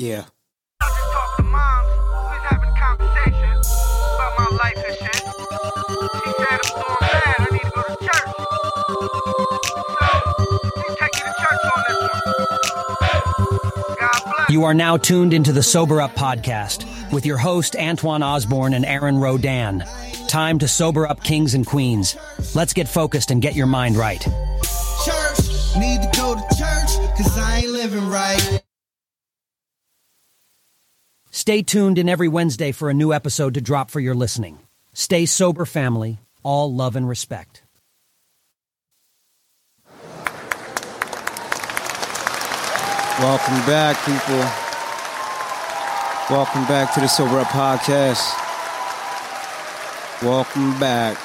Yeah. I just talked to mom. We was having a conversation about my life and shit. She said I'm doing bad. I need to go to church. So, she take you to church on this one. God bless. You are now tuned into the Sober Up podcast with your host, Antoine Osborne and Aaron Rodan. Time to sober up kings and queens. Let's get focused and get your mind right. church. Need to go to church, cause I ain't living right. Stay tuned in every Wednesday for a new episode to drop for your listening. Stay sober, family. All love and respect. Welcome back, people. Welcome back to the Sober Up Podcast. Welcome back.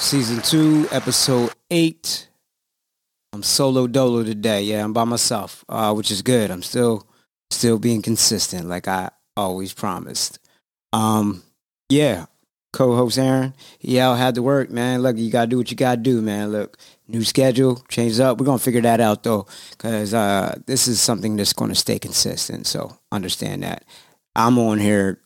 Season 2, Episode 8. I'm solo dolo today. Yeah, I'm by myself, uh, which is good. I'm still still being consistent like I always promised. Um, yeah, co-host Aaron. Out had to work, man. Look, you gotta do what you gotta do, man. Look, new schedule, change up. We're gonna figure that out though, because uh, this is something that's gonna stay consistent. So understand that. I'm on here.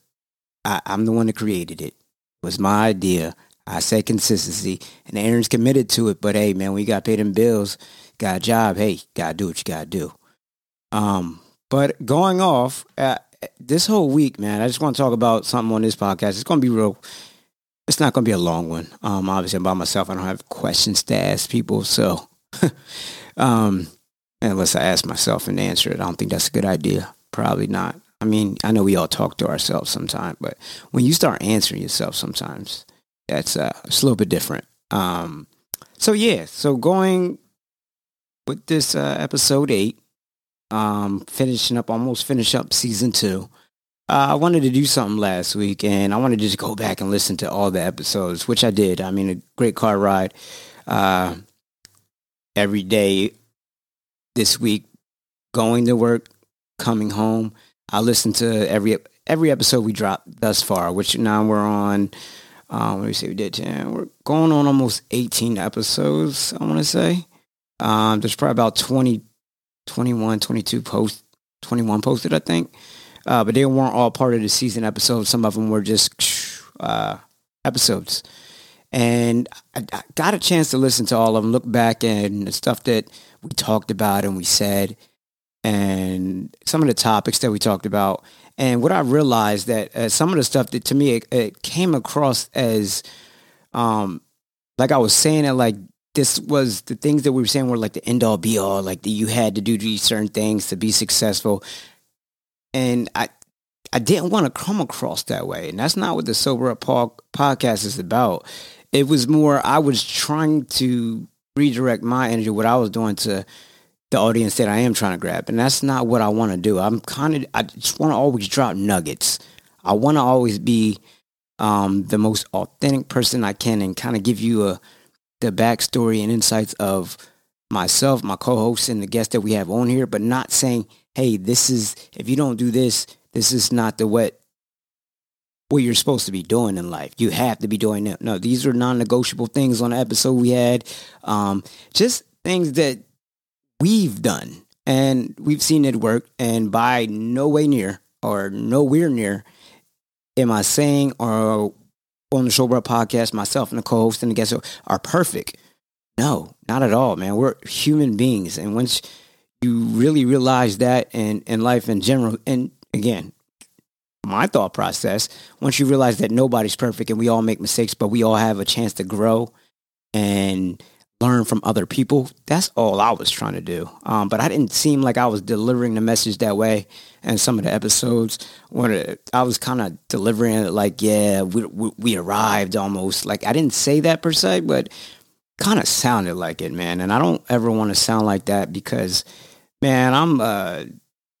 I, I'm the one that created it. It was my idea. I said consistency, and Aaron's committed to it. But hey, man, we got paid them bills, got a job. Hey, gotta do what you gotta do. Um, but going off uh, this whole week, man, I just want to talk about something on this podcast. It's going to be real. It's not going to be a long one. Um, obviously, I'm by myself. I don't have questions to ask people, so um, unless I ask myself and answer it, I don't think that's a good idea. Probably not. I mean, I know we all talk to ourselves sometimes, but when you start answering yourself, sometimes that's uh, it's a little bit different. Um, so yeah, so going with this uh, episode eight, um, finishing up, almost finish up season two. Uh, I wanted to do something last week, and I wanted to just go back and listen to all the episodes, which I did. I mean, a great car ride uh, every day this week, going to work, coming home. I listened to every every episode we dropped thus far, which now we're on. Um, let me see, we did 10. We're going on almost 18 episodes, I want to say. Um, there's probably about 20, 21, 22 posts, 21 posted, I think. Uh, but they weren't all part of the season episodes. Some of them were just uh, episodes. And I, I got a chance to listen to all of them, look back and the stuff that we talked about and we said, and some of the topics that we talked about. And what I realized that uh, some of the stuff that to me it, it came across as, um, like I was saying it like this was the things that we were saying were like the end all be all, like that you had to do these certain things to be successful. And I, I didn't want to come across that way. And that's not what the Sober Up podcast is about. It was more, I was trying to redirect my energy, what I was doing to the audience that I am trying to grab. And that's not what I want to do. I'm kind of, I just want to always drop nuggets. I want to always be um, the most authentic person I can and kind of give you a, the backstory and insights of myself, my co-hosts, and the guests that we have on here, but not saying, "Hey, this is if you don't do this, this is not the what what you're supposed to be doing in life. You have to be doing it." No, these are non-negotiable things on the episode we had. Um, just things that we've done and we've seen it work, and by no way near or nowhere near am I saying or on the Up podcast, myself and the co-host and the guests are perfect. No, not at all, man. We're human beings, and once you really realize that, and in life in general, and again, my thought process, once you realize that nobody's perfect and we all make mistakes, but we all have a chance to grow and learn from other people. That's all I was trying to do. Um, but I didn't seem like I was delivering the message that way. And some of the episodes, when I was kind of delivering it like, yeah, we, we, we arrived almost. Like I didn't say that per se, but kind of sounded like it, man. And I don't ever want to sound like that because, man, I'm a,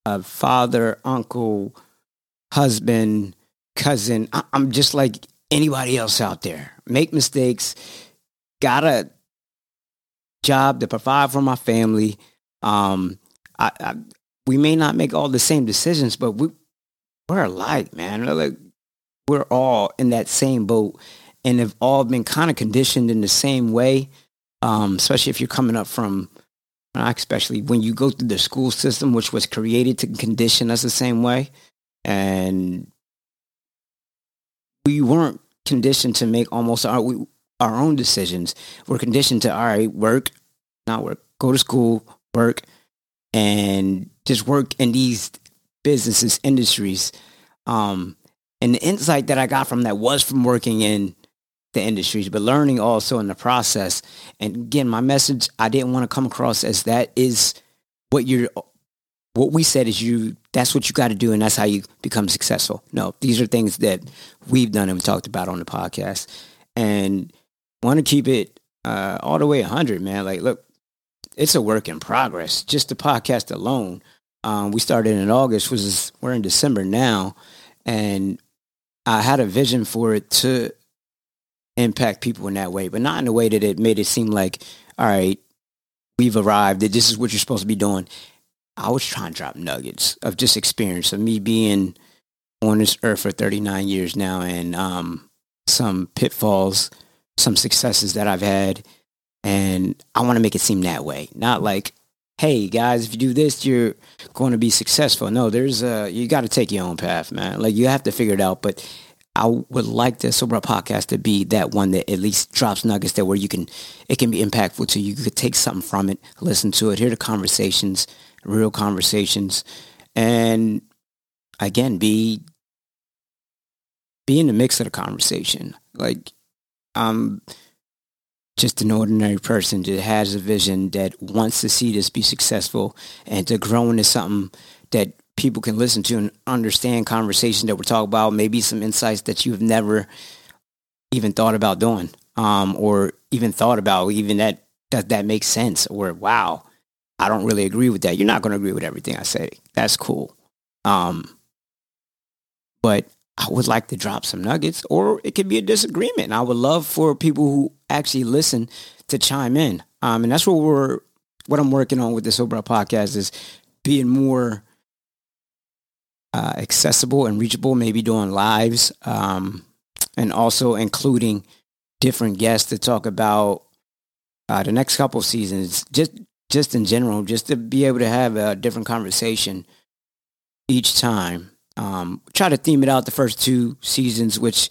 a father, uncle, husband, cousin. I, I'm just like anybody else out there. Make mistakes. Gotta job to provide for my family. Um, I, I, we may not make all the same decisions, but we we're alike, man. Like we're all in that same boat, and have all been kind of conditioned in the same way. Um, especially if you're coming up from especially when you go through the school system, which was created to condition us the same way. And we weren't conditioned to make almost our, we, our own decisions. We're conditioned to, all right, work, not work, go to school, work, and just work in these businesses, industries. Um, and the insight that I got from that was from working in the industries, but learning also in the process. And again, my message, I didn't want to come across as that is what you're, what we said is you, that's what you got to do. And that's how you become successful. No, these are things that we've done and we talked about on the podcast and want to keep it uh, all the way 100, man. Like, look, it's a work in progress. Just the podcast alone. Um, we started in August, we're in December now. And I had a vision for it to impact people in that way, but not in a way that it made it seem like, all right, we've arrived, that this is what you're supposed to be doing. I was trying to drop nuggets of just experience of me being on this earth for 39 years now and um, some pitfalls, some successes that I've had. And I want to make it seem that way. Not like, hey guys, if you do this, you're going to be successful. No, there's a, you got to take your own path, man. Like you have to figure it out. But I would like the Sober podcast to be that one that at least drops nuggets there where you can, it can be impactful to you. You could take something from it, listen to it, hear the conversations, real conversations, and again, be, be in the mix of the conversation. Like, I'm just an ordinary person that has a vision that wants to see this be successful and to grow into something that people can listen to and understand conversation that we're talking about, maybe some insights that you've never even thought about doing, um, or even thought about even that does that make sense? Or wow, I don't really agree with that. You're not going to agree with everything I say. That's cool. Um, but I would like to drop some nuggets, or it could be a disagreement. And I would love for people who actually listen to chime in. Um, and that's what we're what I'm working on with the Sober Up podcast is being more uh, accessible and reachable, maybe doing lives, um, and also including different guests to talk about uh, the next couple seasons, just just in general, just to be able to have a different conversation each time. Um, try to theme it out the first two seasons, which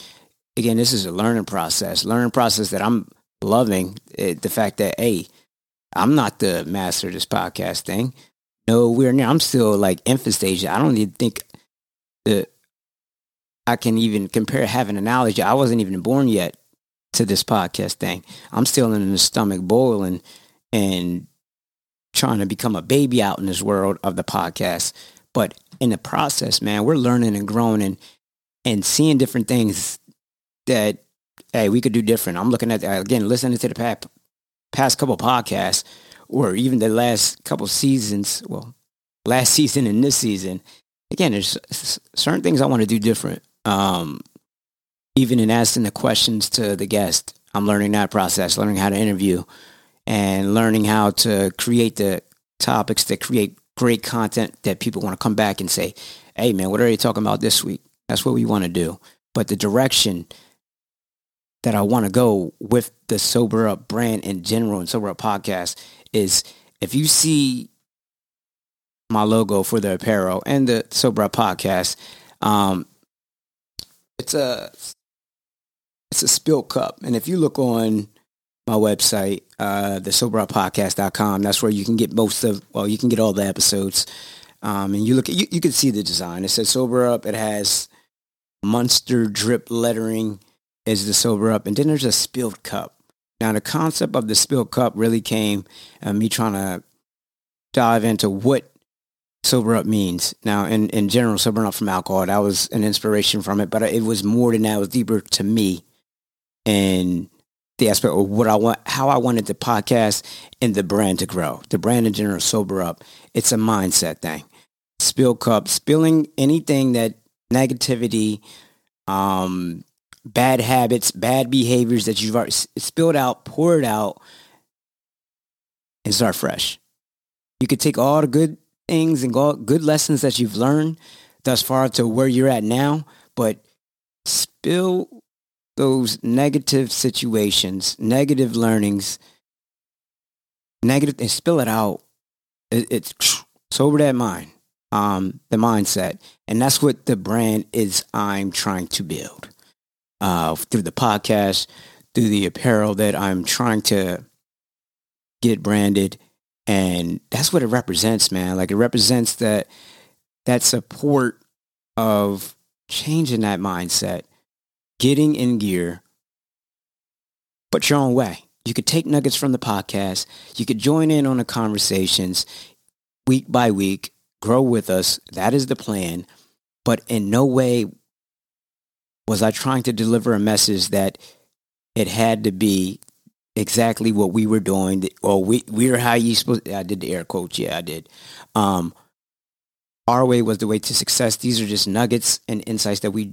again, this is a learning process, learning process that I'm loving. It, the fact that hey, I'm not the master of this podcast thing. No, we're near. I'm still like infant stage. I don't even think that I can even compare, have an analogy. I wasn't even born yet to this podcast thing. I'm still in the stomach boiling and trying to become a baby out in this world of the podcast. But in the process, man, we're learning and growing and, and seeing different things that, hey, we could do different. I'm looking at, again, listening to the past, past couple podcasts or even the last couple seasons, well, last season and this season, again, there's certain things I want to do different. Um, even in asking the questions to the guest, I'm learning that process, learning how to interview and learning how to create the topics that create great content that people want to come back and say, hey, man, what are you talking about this week? That's what we want to do. But the direction that I want to go with the Sober Up brand in general and Sober Up podcast is if you see my logo for the apparel and the Sober Up podcast. Um, it's a it's a spill cup, and if you look on my website, uh, the soberuppodcast.com, that's where you can get most of well, you can get all the episodes. Um, and you look at you, you can see the design. It says sober up. It has monster drip lettering is the sober up, and then there's a spilled cup. Now the concept of the spilled cup really came uh, me trying to dive into what sober up means. Now, in, in general, sobering up from alcohol, that was an inspiration from it, but it was more than that. It was deeper to me and the aspect of what I want, how I wanted the podcast and the brand to grow. The brand in general, sober up. It's a mindset thing. Spill cup, spilling anything that negativity, um, bad habits, bad behaviors that you've already spilled out, pour it out, and start fresh. You could take all the good things and good lessons that you've learned thus far to where you're at now, but spill those negative situations, negative learnings, negative, and spill it out It, it's sober that mind, um, the mindset, and that's what the brand is. I'm trying to build uh, through the podcast, through the apparel that I'm trying to get branded, and that's what it represents, man. Like it represents that that support of changing that mindset, getting in gear, but your own way. You could take nuggets from the podcast. You could join in on the conversations week by week, grow with us. That is the plan. But in no way was I trying to deliver a message that it had to be exactly what we were doing or we we are how you supposed I did the air quotes, yeah, I did. Um our way was the way to success. These are just nuggets and insights that we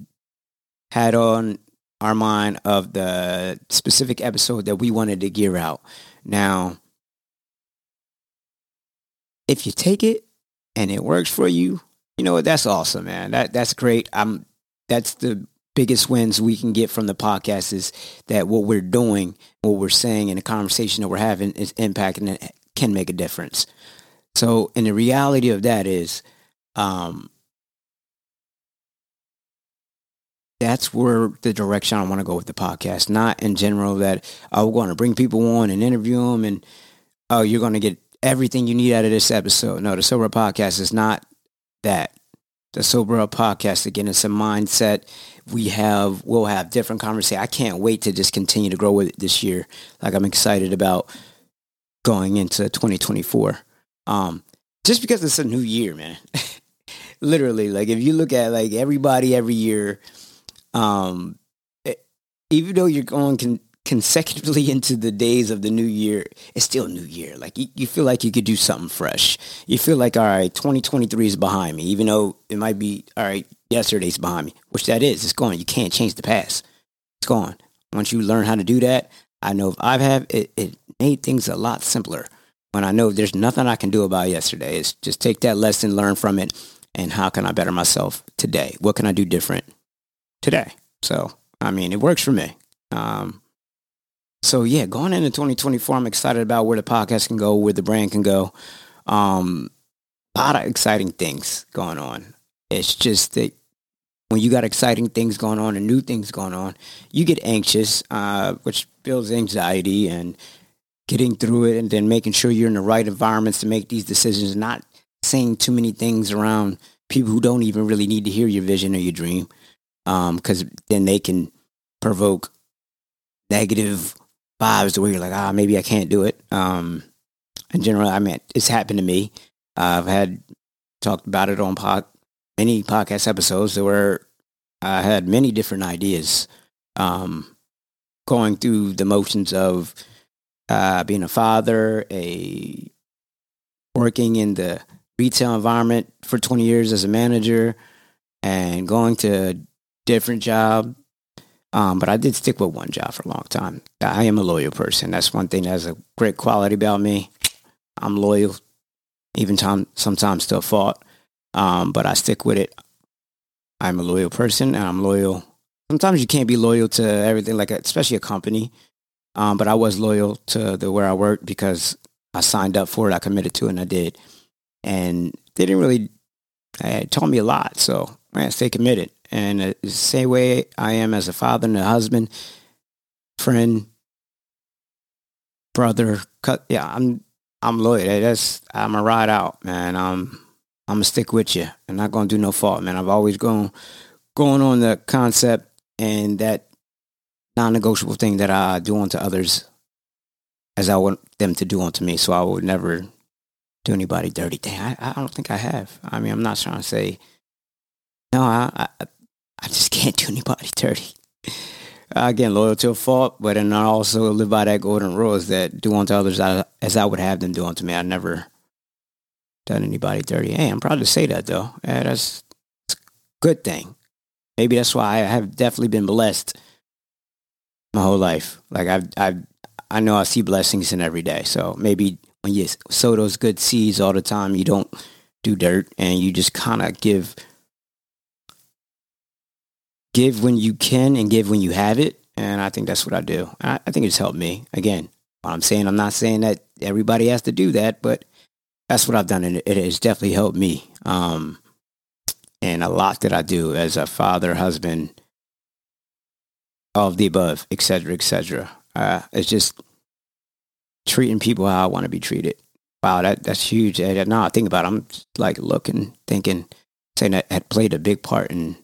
had on our mind of the specific episode that we wanted to gear out. Now, if you take it and it works for you, you know what? That's awesome, man. That that's great. I'm that's the biggest wins we can get from the podcast is that what we're doing, what we're saying, and the conversation that we're having is impacting and can make a difference. So, and the reality of that is, um, that's where the direction I want to go with the podcast. Not in general that we're going to bring people on and interview them, and oh, you're going to get everything you need out of this episode. No, the Sober Podcast is not that. The Sober Up Podcast again, it's a mindset. We have we'll have different conversations. I can't wait to just continue to grow with it this year. Like I'm excited about going into 2024. Um, just because it's a new year, man. Literally, like if you look at like everybody every year um, it, even though you're going con- consecutively into the days of the new year, it's still new year. Like you, you feel like you could do something fresh. You feel like, all right, 2023 is behind me, even though it might be, all right, yesterday's behind me, which that is, it's gone. You can't change the past. It's gone. Once you learn how to do that, I know if I've had it, it made things a lot simpler. When I know there's nothing I can do about yesterday, it's just take that lesson, learn from it, and how can I better myself today? What can I do different? Today. So, I mean, it works for me. Um, so yeah, going into 2024, I'm excited about where the podcast can go, where the brand can go. Um, a lot of exciting things going on. It's just that when you got exciting things going on and new things going on, you get anxious, uh, which builds anxiety and getting through it and then making sure you're in the right environments to make these decisions, not saying too many things around people who don't even really need to hear your vision or your dream because um, then they can provoke negative vibes to where you're like, ah, maybe I can't do it. Um, in general, I mean, it's happened to me. Uh, I've had talked about it on many podcast episodes where I had many different ideas, um, going through the motions of uh, being a father, a working in the retail environment for 20 years as a manager, and going to different job. Um, but I did stick with one job for a long time. I am a loyal person. That's one thing that's a great quality about me. I'm loyal, even time sometimes to a fault. Um, but I stick with it. I'm a loyal person, and I'm loyal. Sometimes you can't be loyal to everything, like especially a company. Um, but I was loyal to the where I worked because I signed up for it. I committed to it, and I did. And they didn't really. It taught me a lot. So man, stay committed. And uh, the same way I am as a father and a husband, friend, brother. Yeah, I'm I'm loyal. That's I'm a ride out, man. I'm I'm gonna stick with you. I'm not gonna do no fault, man. I've always gone going on the concept and that non-negotiable thing that I do unto others as I want them to do unto me. So I would never do anybody dirty. thing. I, I don't think I have. I mean, I'm not trying to say no. I, I I just can't do anybody dirty. Again, loyal to a fault, but and I also live by that golden rule is that do unto others as I would have them do unto me. I never done anybody dirty. Hey, I'm proud to say that though. Yeah, that's, that's a good thing. Maybe that's why I have definitely been blessed my whole life. Like I've, I've, I know I see blessings in every day. So maybe when you sow those good seeds all the time, you don't do dirt and you just kind of give give when you can and give when you have it. And I think that's what I do. I, I think it's helped me. Again, I'm saying I'm not saying that everybody has to do that, but that's what I've done, and it, it has definitely helped me. Um, and a lot that I do as a father, husband, of the above, et cetera, et cetera. Uh, it's just treating people how I want to be treated. Wow, that that's huge. And now I think about it, I'm like looking, thinking, saying that had played a big part in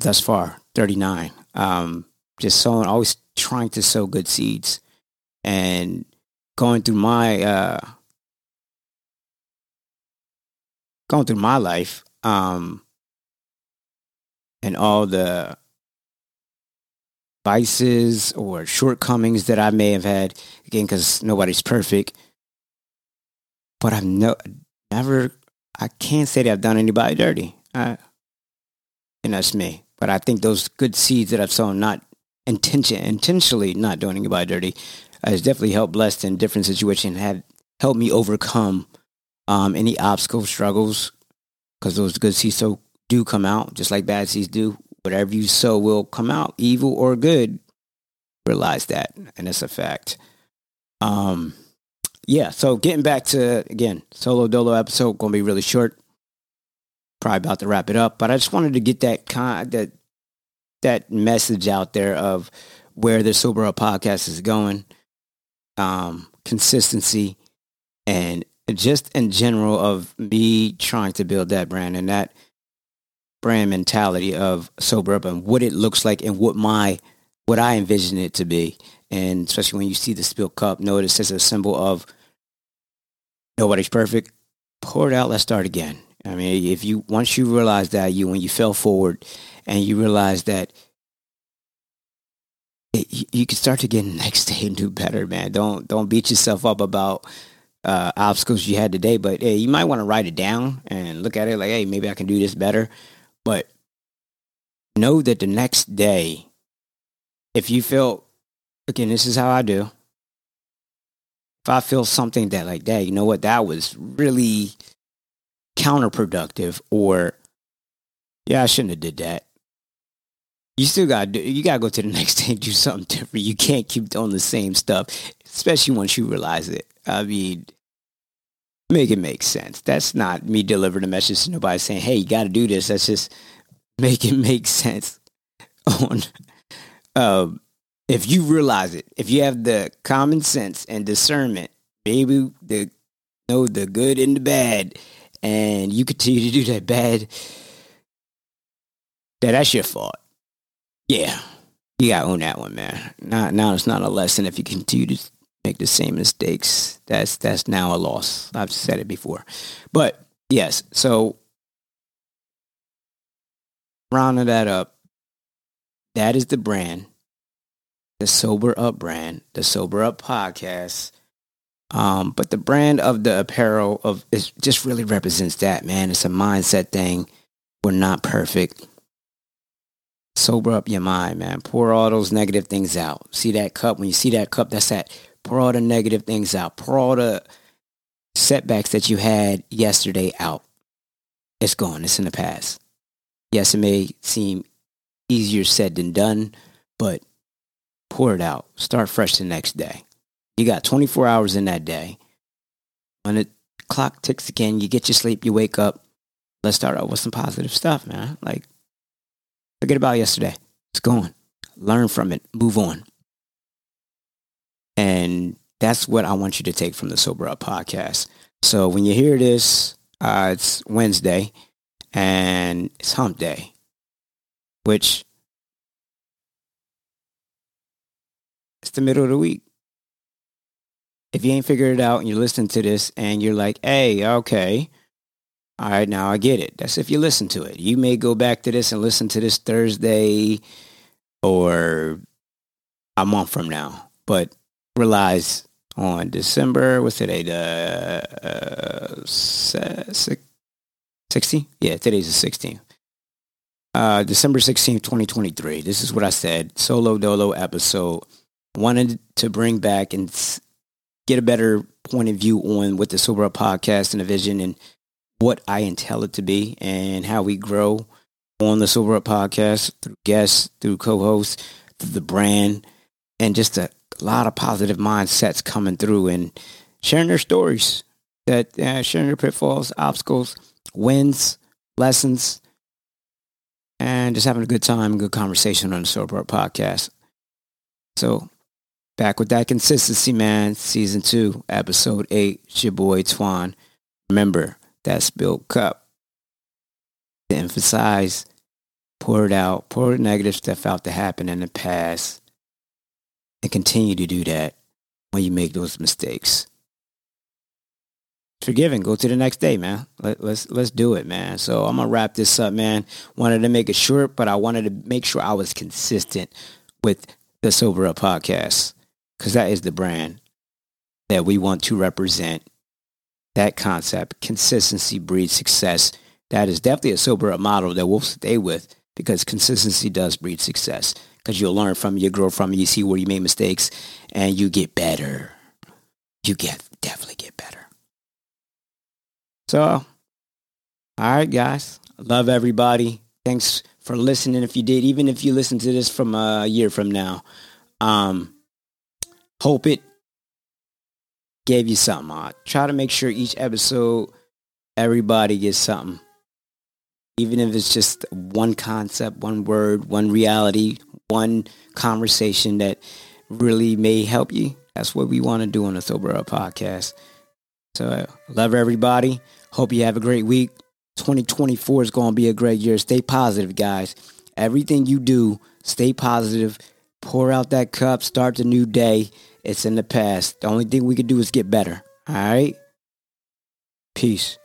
thus far, 39. Um, just sowing, always trying to sow good seeds and going through my uh, going through my life um, and all the vices or shortcomings that I may have had again because nobody's perfect. But I've no, never I can't say that I've done anybody dirty. I, and that's me but I think those good seeds that I've sown not intention intentionally not doing anybody dirty has definitely helped blessed in different situations had helped me overcome um, any obstacles struggles because those good seeds so do come out just like bad seeds do whatever you sow will come out, evil or good. Realize that, and it's a fact. Um, yeah. So getting back to again, solo dolo episode going to be really short. Probably about to wrap it up, but I just wanted to get that kind that that message out there of where the sober up podcast is going, um, consistency, and just in general of me trying to build that brand and that brand mentality of sober up and what it looks like and what my what I envision it to be. And especially when you see the spilled cup, notice as a symbol of nobody's perfect. Pour it out. Let's start again. I mean, if you once you realize that you when you fell forward and you realize that it, you can start to get next day and do better, man. Don't don't beat yourself up about uh, obstacles you had today, but hey, you might want to write it down and look at it like, hey, maybe I can do this better. But know that the next day, if you feel, again, this is how I do. If I feel something that like that, you know what, that was really counterproductive, or yeah, I shouldn't have did that. You still got to you got to go to the next day and do something different. You can't keep doing the same stuff, especially once you realize it. I mean, make it make sense. That's not me delivering a message to nobody saying, "Hey, you got to do this." That's just make it make sense. On, um, if you realize it, if you have the common sense and discernment, maybe the know the good and the bad, and you continue to do that bad, that that's your fault. Yeah, you gotta own that one, man. Now, now it's not a lesson if you continue to make the same mistakes. That's that's now a loss. I've said it before, but yes. So rounding that up, that is the brand, the sober up brand, the sober up podcast. Um, but the brand of the apparel of is just really represents that man. It's a mindset thing. We're not perfect. Sober up your mind, man. Pour all those negative things out. See that cup? When you see that cup, that's that. Pour all the negative things out. Pour all the setbacks that you had yesterday out. It's gone. It's in the past. Yes, it may seem easier said than done, but pour it out. Start fresh the next day. You got 24 hours in that day. When the clock ticks again, you get your sleep, you wake up. Let's start out with some positive stuff, man. Like, forget about yesterday. It's gone. Learn from it. Move on. And that's what I want you to take from the Sober Up podcast. So when you hear this, uh, it's Wednesday and it's hump day, which it's the middle of the week. If you ain't figured it out and you're listening to this and you're like, hey, okay, all right, now I get it. That's if you listen to it. You may go back to this and listen to this Thursday or a month from now, but realize on December, what's today? The uh, 16th? Yeah, today's the 16th. Uh, December 16th, 2023. This is what I said. Solo Dolo episode. Wanted to bring back and get a better point of view on what the Sober Up podcast and the vision and what I intend it to be and how we grow on the Sober Up podcast through guests, through co-hosts, through the brand, and just a lot of positive mindsets coming through and sharing their stories that uh, sharing their pitfalls, obstacles, wins, lessons, and just having a good time, good conversation on the Sober Up podcast. So back with that consistency, man. Season two, episode eight. It's your boy Twan. Remember that spilled cup. To emphasize, pour it out, pour the negative stuff out that happened in the past, and continue to do that when you make those mistakes. Forgiven, go to the next day, man. Let, let's let's do it, man. So I'm gonna wrap this up, man. Wanted to make it short, but I wanted to make sure I was consistent with the Sober Up podcast because that is the brand that we want to represent. That concept, consistency breeds success. That is definitely a sober up model that we'll stay with because consistency does breed success. Because you'll learn from you grow from you see where you made mistakes, and you get better. You get definitely get better. So, all right, guys. Love everybody. Thanks for listening. If you did, even if you listen to this from a year from now, um, hope it gave you something. I try to make sure each episode, everybody gets something. Even if it's just one concept, one word, one reality, one conversation that really may help you. That's what we want to do on the Sober Up podcast. So, love everybody. Hope you have a great week. 2024 is going to be a great year. Stay positive, guys. Everything you do, stay positive. Pour out that cup. Start the new day. It's in the past. The only thing we can do is get better. All right? Peace.